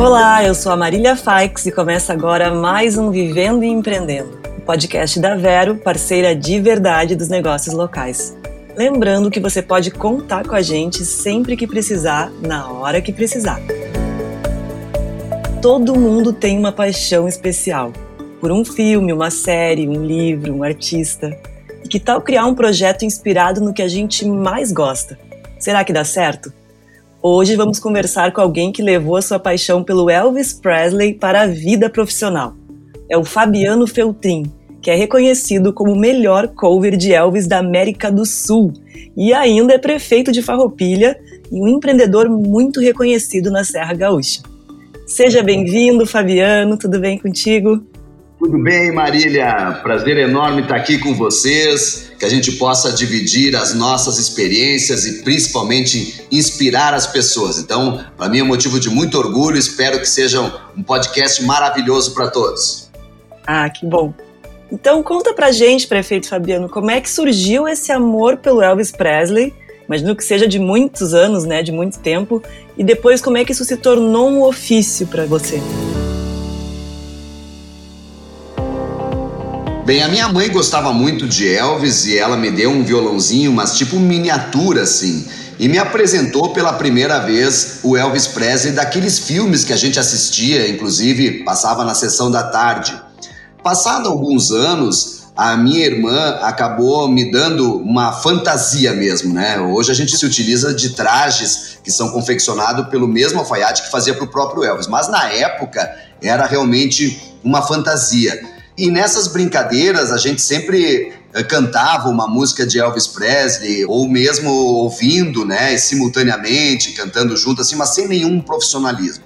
Olá, eu sou a Marília Faix e começa agora mais um Vivendo e Empreendendo, o podcast da Vero, parceira de verdade dos negócios locais. Lembrando que você pode contar com a gente sempre que precisar, na hora que precisar. Todo mundo tem uma paixão especial por um filme, uma série, um livro, um artista. E que tal criar um projeto inspirado no que a gente mais gosta? Será que dá certo? Hoje vamos conversar com alguém que levou a sua paixão pelo Elvis Presley para a vida profissional. É o Fabiano Feltrin, que é reconhecido como o melhor cover de Elvis da América do Sul e ainda é prefeito de Farroupilha e um empreendedor muito reconhecido na Serra Gaúcha. Seja bem-vindo, Fabiano, tudo bem contigo? Tudo bem, Marília? Prazer enorme estar aqui com vocês, que a gente possa dividir as nossas experiências e principalmente inspirar as pessoas. Então, para mim é motivo de muito orgulho, espero que seja um podcast maravilhoso para todos. Ah, que bom. Então, conta pra gente, prefeito Fabiano, como é que surgiu esse amor pelo Elvis Presley? Imagino que seja de muitos anos, né, de muito tempo, e depois como é que isso se tornou um ofício para você? Bem, a minha mãe gostava muito de Elvis e ela me deu um violãozinho, mas tipo miniatura assim, e me apresentou pela primeira vez o Elvis Presley daqueles filmes que a gente assistia, inclusive passava na sessão da tarde. Passado alguns anos, a minha irmã acabou me dando uma fantasia mesmo, né? Hoje a gente se utiliza de trajes que são confeccionados pelo mesmo alfaiate que fazia para o próprio Elvis, mas na época era realmente uma fantasia. E nessas brincadeiras a gente sempre eh, cantava uma música de Elvis Presley ou mesmo ouvindo, né, simultaneamente, cantando junto assim, mas sem nenhum profissionalismo.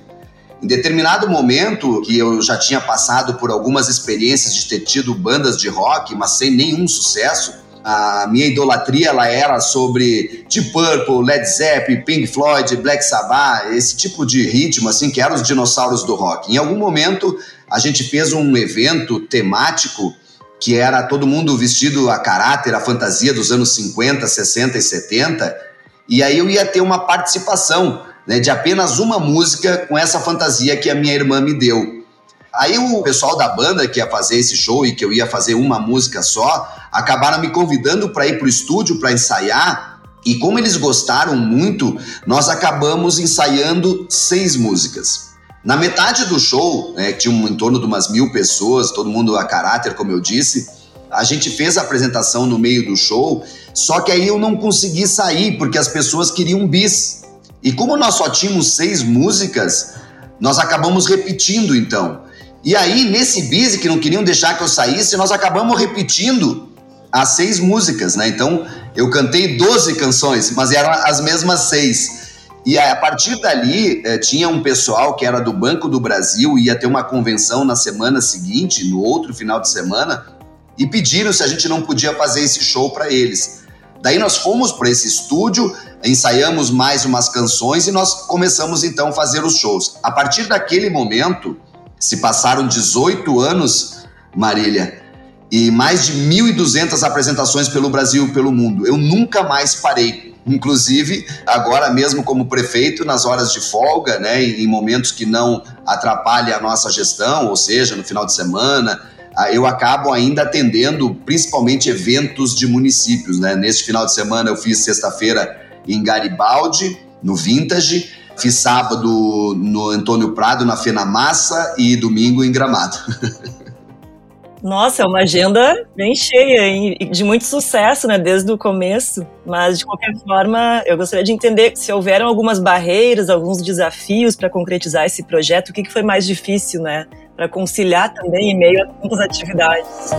Em determinado momento, que eu já tinha passado por algumas experiências de ter tido bandas de rock, mas sem nenhum sucesso, a minha idolatria ela era sobre Deep Purple, Led Zeppelin, Pink Floyd, Black Sabbath, esse tipo de ritmo assim que eram os dinossauros do rock. Em algum momento a gente fez um evento temático que era todo mundo vestido a caráter, a fantasia dos anos 50, 60 e 70, e aí eu ia ter uma participação né, de apenas uma música com essa fantasia que a minha irmã me deu. Aí o pessoal da banda que ia fazer esse show e que eu ia fazer uma música só, acabaram me convidando para ir para o estúdio para ensaiar. E como eles gostaram muito, nós acabamos ensaiando seis músicas. Na metade do show, né, que tinha um, em torno de umas mil pessoas, todo mundo a caráter, como eu disse, a gente fez a apresentação no meio do show, só que aí eu não consegui sair, porque as pessoas queriam bis. E como nós só tínhamos seis músicas, nós acabamos repetindo então. E aí, nesse bis que não queriam deixar que eu saísse, nós acabamos repetindo as seis músicas, né? Então, eu cantei 12 canções, mas eram as mesmas seis. E a partir dali, eh, tinha um pessoal que era do Banco do Brasil, ia ter uma convenção na semana seguinte, no outro final de semana, e pediram se a gente não podia fazer esse show para eles. Daí nós fomos para esse estúdio, ensaiamos mais umas canções e nós começamos então a fazer os shows. A partir daquele momento, se passaram 18 anos, Marília, e mais de 1.200 apresentações pelo Brasil e pelo mundo. Eu nunca mais parei. Inclusive, agora mesmo como prefeito, nas horas de folga, né, em momentos que não atrapalhem a nossa gestão, ou seja, no final de semana, eu acabo ainda atendendo principalmente eventos de municípios. Né? Neste final de semana eu fiz sexta-feira em Garibaldi, no Vintage, fiz sábado no Antônio Prado, na Fena Massa e domingo em Gramado. Nossa, é uma agenda bem cheia e de muito sucesso, né, desde o começo. Mas, de qualquer forma, eu gostaria de entender se houveram algumas barreiras, alguns desafios para concretizar esse projeto. O que foi mais difícil, né, para conciliar também em meio a tantas atividades?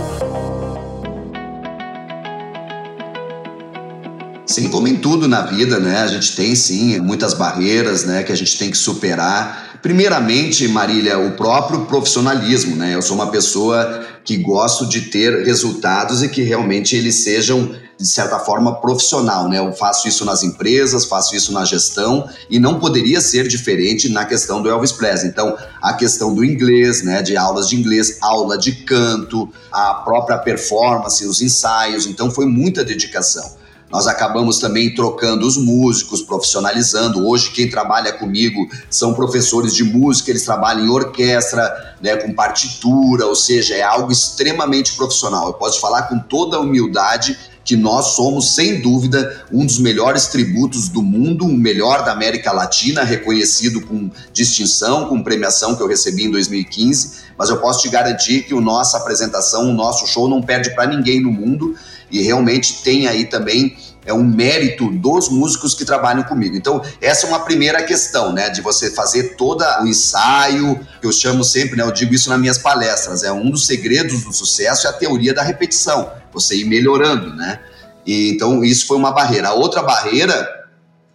Sim, como em tudo na vida, né? A gente tem sim muitas barreiras, né, que a gente tem que superar Primeiramente, Marília, o próprio profissionalismo, né? Eu sou uma pessoa que gosto de ter resultados e que realmente eles sejam de certa forma profissional, né? Eu faço isso nas empresas, faço isso na gestão e não poderia ser diferente na questão do Elvis Presley. Então, a questão do inglês, né, de aulas de inglês, aula de canto, a própria performance, os ensaios, então foi muita dedicação. Nós acabamos também trocando os músicos, profissionalizando. Hoje, quem trabalha comigo são professores de música, eles trabalham em orquestra, né, com partitura, ou seja, é algo extremamente profissional. Eu posso falar com toda humildade que nós somos, sem dúvida, um dos melhores tributos do mundo, o melhor da América Latina, reconhecido com distinção, com premiação que eu recebi em 2015. Mas eu posso te garantir que a nossa apresentação, o nosso show não perde para ninguém no mundo e realmente tem aí também é um mérito dos músicos que trabalham comigo. Então, essa é uma primeira questão, né? De você fazer todo o ensaio, que eu chamo sempre, né? Eu digo isso nas minhas palestras, é um dos segredos do sucesso é a teoria da repetição, você ir melhorando, né? E, então, isso foi uma barreira. A outra barreira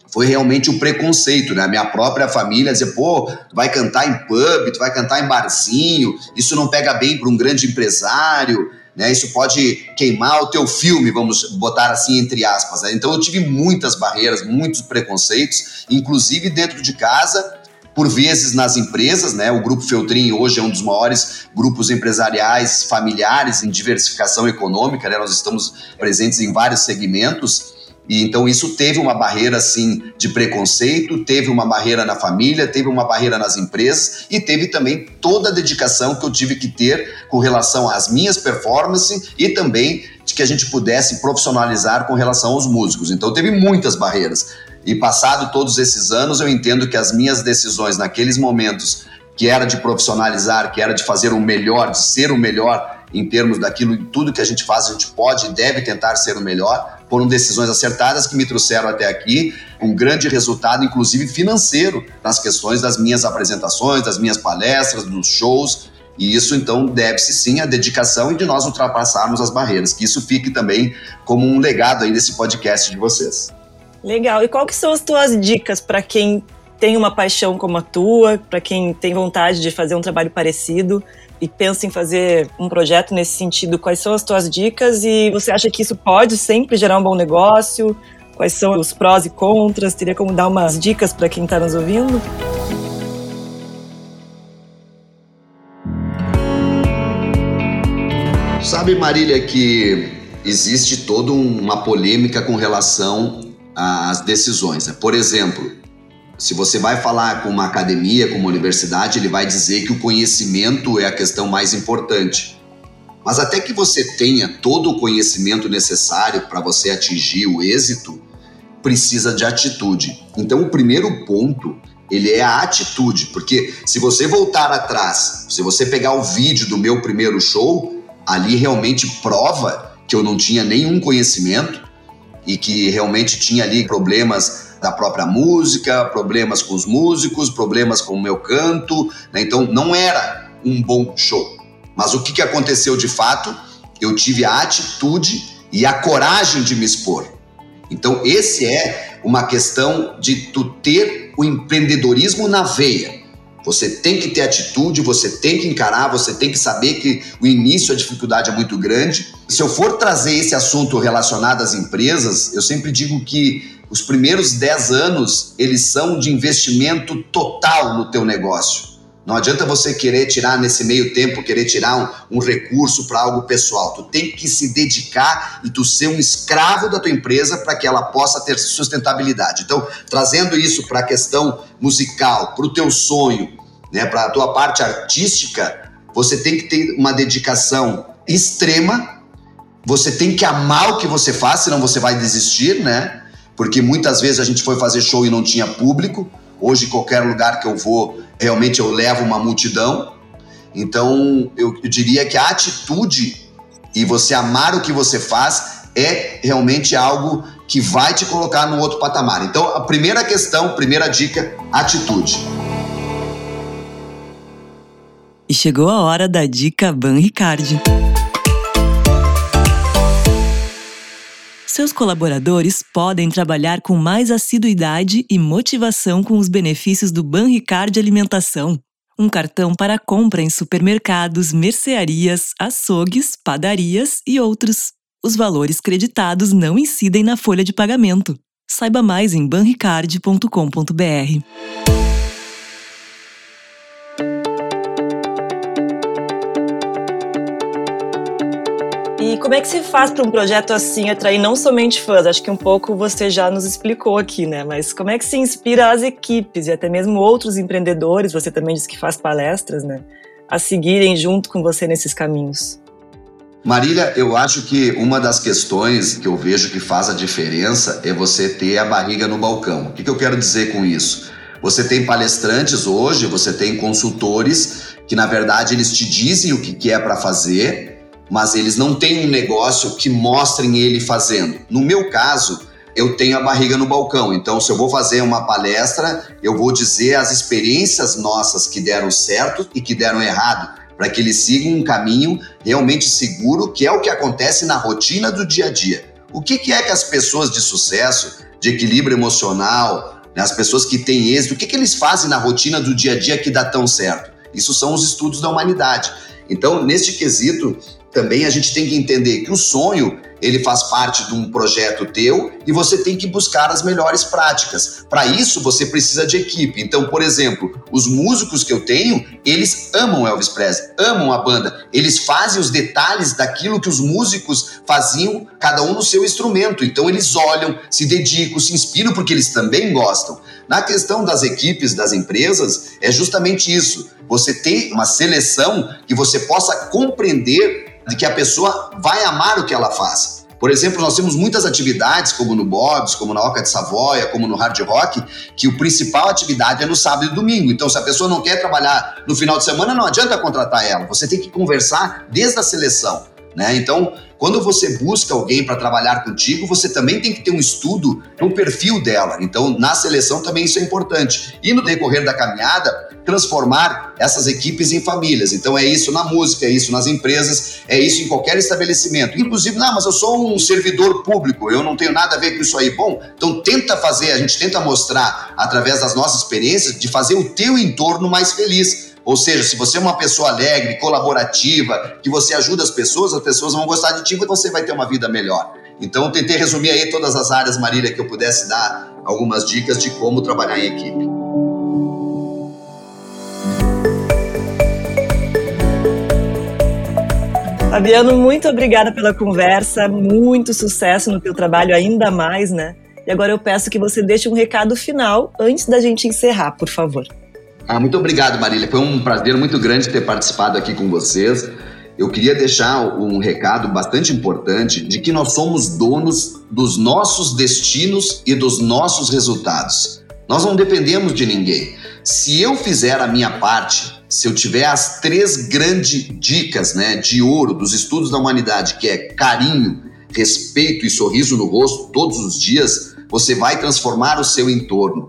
foi realmente o preconceito, né? A minha própria família dizer, pô, tu vai cantar em pub, tu vai cantar em barzinho, isso não pega bem para um grande empresário né? Isso pode queimar o teu filme, vamos botar assim entre aspas. Né? Então eu tive muitas barreiras, muitos preconceitos, inclusive dentro de casa, por vezes nas empresas, né? O Grupo Feltrin hoje é um dos maiores grupos empresariais familiares em diversificação econômica, né? Nós estamos presentes em vários segmentos e então isso teve uma barreira assim de preconceito, teve uma barreira na família, teve uma barreira nas empresas e teve também toda a dedicação que eu tive que ter com relação às minhas performances e também de que a gente pudesse profissionalizar com relação aos músicos. Então teve muitas barreiras. E passado todos esses anos, eu entendo que as minhas decisões naqueles momentos que era de profissionalizar, que era de fazer o melhor, de ser o melhor em termos daquilo, tudo que a gente faz, a gente pode e deve tentar ser o melhor, foram decisões acertadas que me trouxeram até aqui um grande resultado, inclusive financeiro, nas questões das minhas apresentações, das minhas palestras, dos shows. E isso, então, deve-se sim à dedicação e de nós ultrapassarmos as barreiras. Que isso fique também como um legado aí desse podcast de vocês. Legal. E qual que são as tuas dicas para quem tem uma paixão como a tua, para quem tem vontade de fazer um trabalho parecido? E pensa em fazer um projeto nesse sentido, quais são as tuas dicas e você acha que isso pode sempre gerar um bom negócio? Quais são os prós e contras? Teria como dar umas dicas para quem está nos ouvindo? Sabe, Marília, que existe toda uma polêmica com relação às decisões. Né? Por exemplo, se você vai falar com uma academia, com uma universidade, ele vai dizer que o conhecimento é a questão mais importante. Mas até que você tenha todo o conhecimento necessário para você atingir o êxito, precisa de atitude. Então, o primeiro ponto ele é a atitude, porque se você voltar atrás, se você pegar o vídeo do meu primeiro show, ali realmente prova que eu não tinha nenhum conhecimento e que realmente tinha ali problemas da própria música, problemas com os músicos, problemas com o meu canto, né? então não era um bom show. Mas o que, que aconteceu de fato? Eu tive a atitude e a coragem de me expor. Então, esse é uma questão de tu ter o empreendedorismo na veia. Você tem que ter atitude, você tem que encarar, você tem que saber que o início, a dificuldade é muito grande. Se eu for trazer esse assunto relacionado às empresas, eu sempre digo que os primeiros 10 anos, eles são de investimento total no teu negócio. Não adianta você querer tirar nesse meio tempo, querer tirar um, um recurso para algo pessoal. Tu tem que se dedicar e tu ser um escravo da tua empresa para que ela possa ter sustentabilidade. Então, trazendo isso para a questão musical, para o teu sonho, né, para a tua parte artística, você tem que ter uma dedicação extrema. Você tem que amar o que você faz, senão você vai desistir, né? porque muitas vezes a gente foi fazer show e não tinha público. Hoje, qualquer lugar que eu vou, realmente eu levo uma multidão. Então, eu, diria que a atitude e você amar o que você faz é realmente algo que vai te colocar no outro patamar. Então, a primeira questão, primeira dica, atitude. E chegou a hora da dica Ban Ricardi. Seus colaboradores podem trabalhar com mais assiduidade e motivação com os benefícios do Banricard Alimentação, um cartão para compra em supermercados, mercearias, açougues, padarias e outros. Os valores creditados não incidem na folha de pagamento. Saiba mais em banricard.com.br. E como é que se faz para um projeto assim atrair não somente fãs? Acho que um pouco você já nos explicou aqui, né? Mas como é que se inspira as equipes e até mesmo outros empreendedores, você também disse que faz palestras, né? A seguirem junto com você nesses caminhos? Marília, eu acho que uma das questões que eu vejo que faz a diferença é você ter a barriga no balcão. O que, eu quero dizer com isso? Você tem palestrantes hoje, você tem consultores que, na verdade, eles te dizem o que é para fazer, mas eles não têm um negócio que mostrem ele fazendo. No meu caso, eu tenho a barriga no balcão. Então, se eu vou fazer uma palestra, eu vou dizer as experiências nossas que deram certo e que deram errado, para que eles sigam um caminho realmente seguro, que é o que acontece na rotina do dia a dia. O que, que é que as pessoas de sucesso, de equilíbrio emocional, né, as pessoas que têm êxito, o que, que eles fazem na rotina do dia a dia que dá tão certo? Isso são os estudos da humanidade. Então, neste quesito, também a gente tem que entender que o sonho ele faz parte de um projeto teu e você tem que buscar as melhores práticas. Para isso, você precisa de equipe. Então, por exemplo, os músicos que eu tenho, eles amam Elvis Presley, amam a banda. Eles fazem os detalhes daquilo que os músicos faziam, cada um no seu instrumento. Então, eles olham, se dedicam, se inspiram porque eles também gostam. Na questão das equipes, das empresas, é justamente isso. Você tem uma seleção que você possa compreender de que a pessoa vai amar o que ela faz. Por exemplo, nós temos muitas atividades, como no Bob's, como na Oca de Savoia, como no Hard Rock, que o principal atividade é no sábado e domingo. Então, se a pessoa não quer trabalhar no final de semana, não adianta contratar ela. Você tem que conversar desde a seleção. Né? Então, quando você busca alguém para trabalhar contigo, você também tem que ter um estudo no perfil dela. Então, na seleção também isso é importante. E no decorrer da caminhada, transformar essas equipes em famílias. Então, é isso na música, é isso nas empresas, é isso em qualquer estabelecimento. Inclusive, não, mas eu sou um servidor público, eu não tenho nada a ver com isso aí. Bom, então tenta fazer, a gente tenta mostrar através das nossas experiências de fazer o teu entorno mais feliz ou seja, se você é uma pessoa alegre, colaborativa, que você ajuda as pessoas, as pessoas vão gostar de ti e você vai ter uma vida melhor. Então, tentei resumir aí todas as áreas, Marília, que eu pudesse dar algumas dicas de como trabalhar em equipe. Fabiano, muito obrigada pela conversa, muito sucesso no teu trabalho ainda mais, né? E agora eu peço que você deixe um recado final antes da gente encerrar, por favor. Ah, muito obrigado, Marília. Foi um prazer muito grande ter participado aqui com vocês. Eu queria deixar um recado bastante importante de que nós somos donos dos nossos destinos e dos nossos resultados. Nós não dependemos de ninguém. Se eu fizer a minha parte, se eu tiver as três grandes dicas né, de ouro dos estudos da humanidade, que é carinho, respeito e sorriso no rosto todos os dias, você vai transformar o seu entorno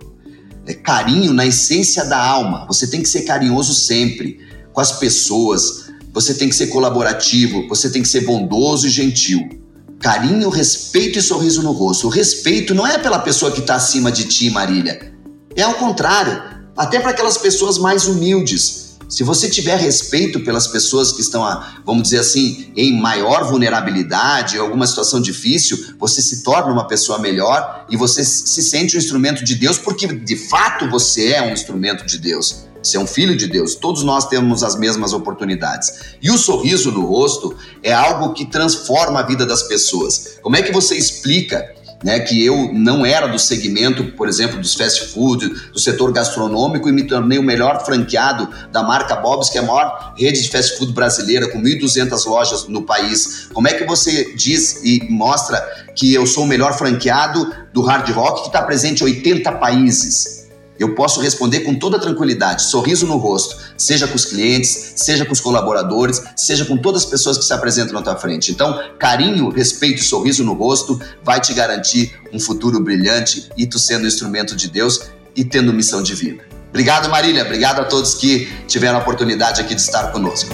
é carinho na essência da alma. Você tem que ser carinhoso sempre com as pessoas. Você tem que ser colaborativo, você tem que ser bondoso e gentil. Carinho, respeito e sorriso no rosto. O respeito não é pela pessoa que está acima de ti, Marília. É ao contrário, até para aquelas pessoas mais humildes. Se você tiver respeito pelas pessoas que estão, vamos dizer assim, em maior vulnerabilidade, em alguma situação difícil, você se torna uma pessoa melhor e você se sente um instrumento de Deus, porque de fato você é um instrumento de Deus. Você é um filho de Deus. Todos nós temos as mesmas oportunidades. E o sorriso no rosto é algo que transforma a vida das pessoas. Como é que você explica né, que eu não era do segmento, por exemplo, dos fast food, do setor gastronômico e me tornei o melhor franqueado da marca Bob's, que é a maior rede de fast food brasileira, com 1.200 lojas no país. Como é que você diz e mostra que eu sou o melhor franqueado do hard rock que está presente em 80 países? Eu posso responder com toda tranquilidade, sorriso no rosto, seja com os clientes, seja com os colaboradores, seja com todas as pessoas que se apresentam na tua frente. Então, carinho, respeito sorriso no rosto vai te garantir um futuro brilhante e tu sendo instrumento de Deus e tendo missão divina. Obrigado, Marília. Obrigado a todos que tiveram a oportunidade aqui de estar conosco.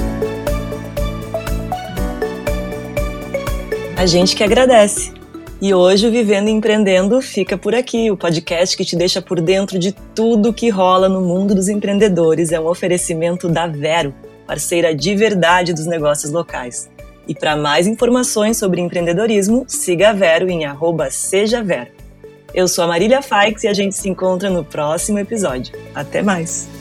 A gente que agradece. E hoje o Vivendo e Empreendendo fica por aqui, o podcast que te deixa por dentro de tudo que rola no mundo dos empreendedores. É um oferecimento da Vero, parceira de verdade dos negócios locais. E para mais informações sobre empreendedorismo, siga a Vero em @sejavero. Eu sou a Marília Faix e a gente se encontra no próximo episódio. Até mais!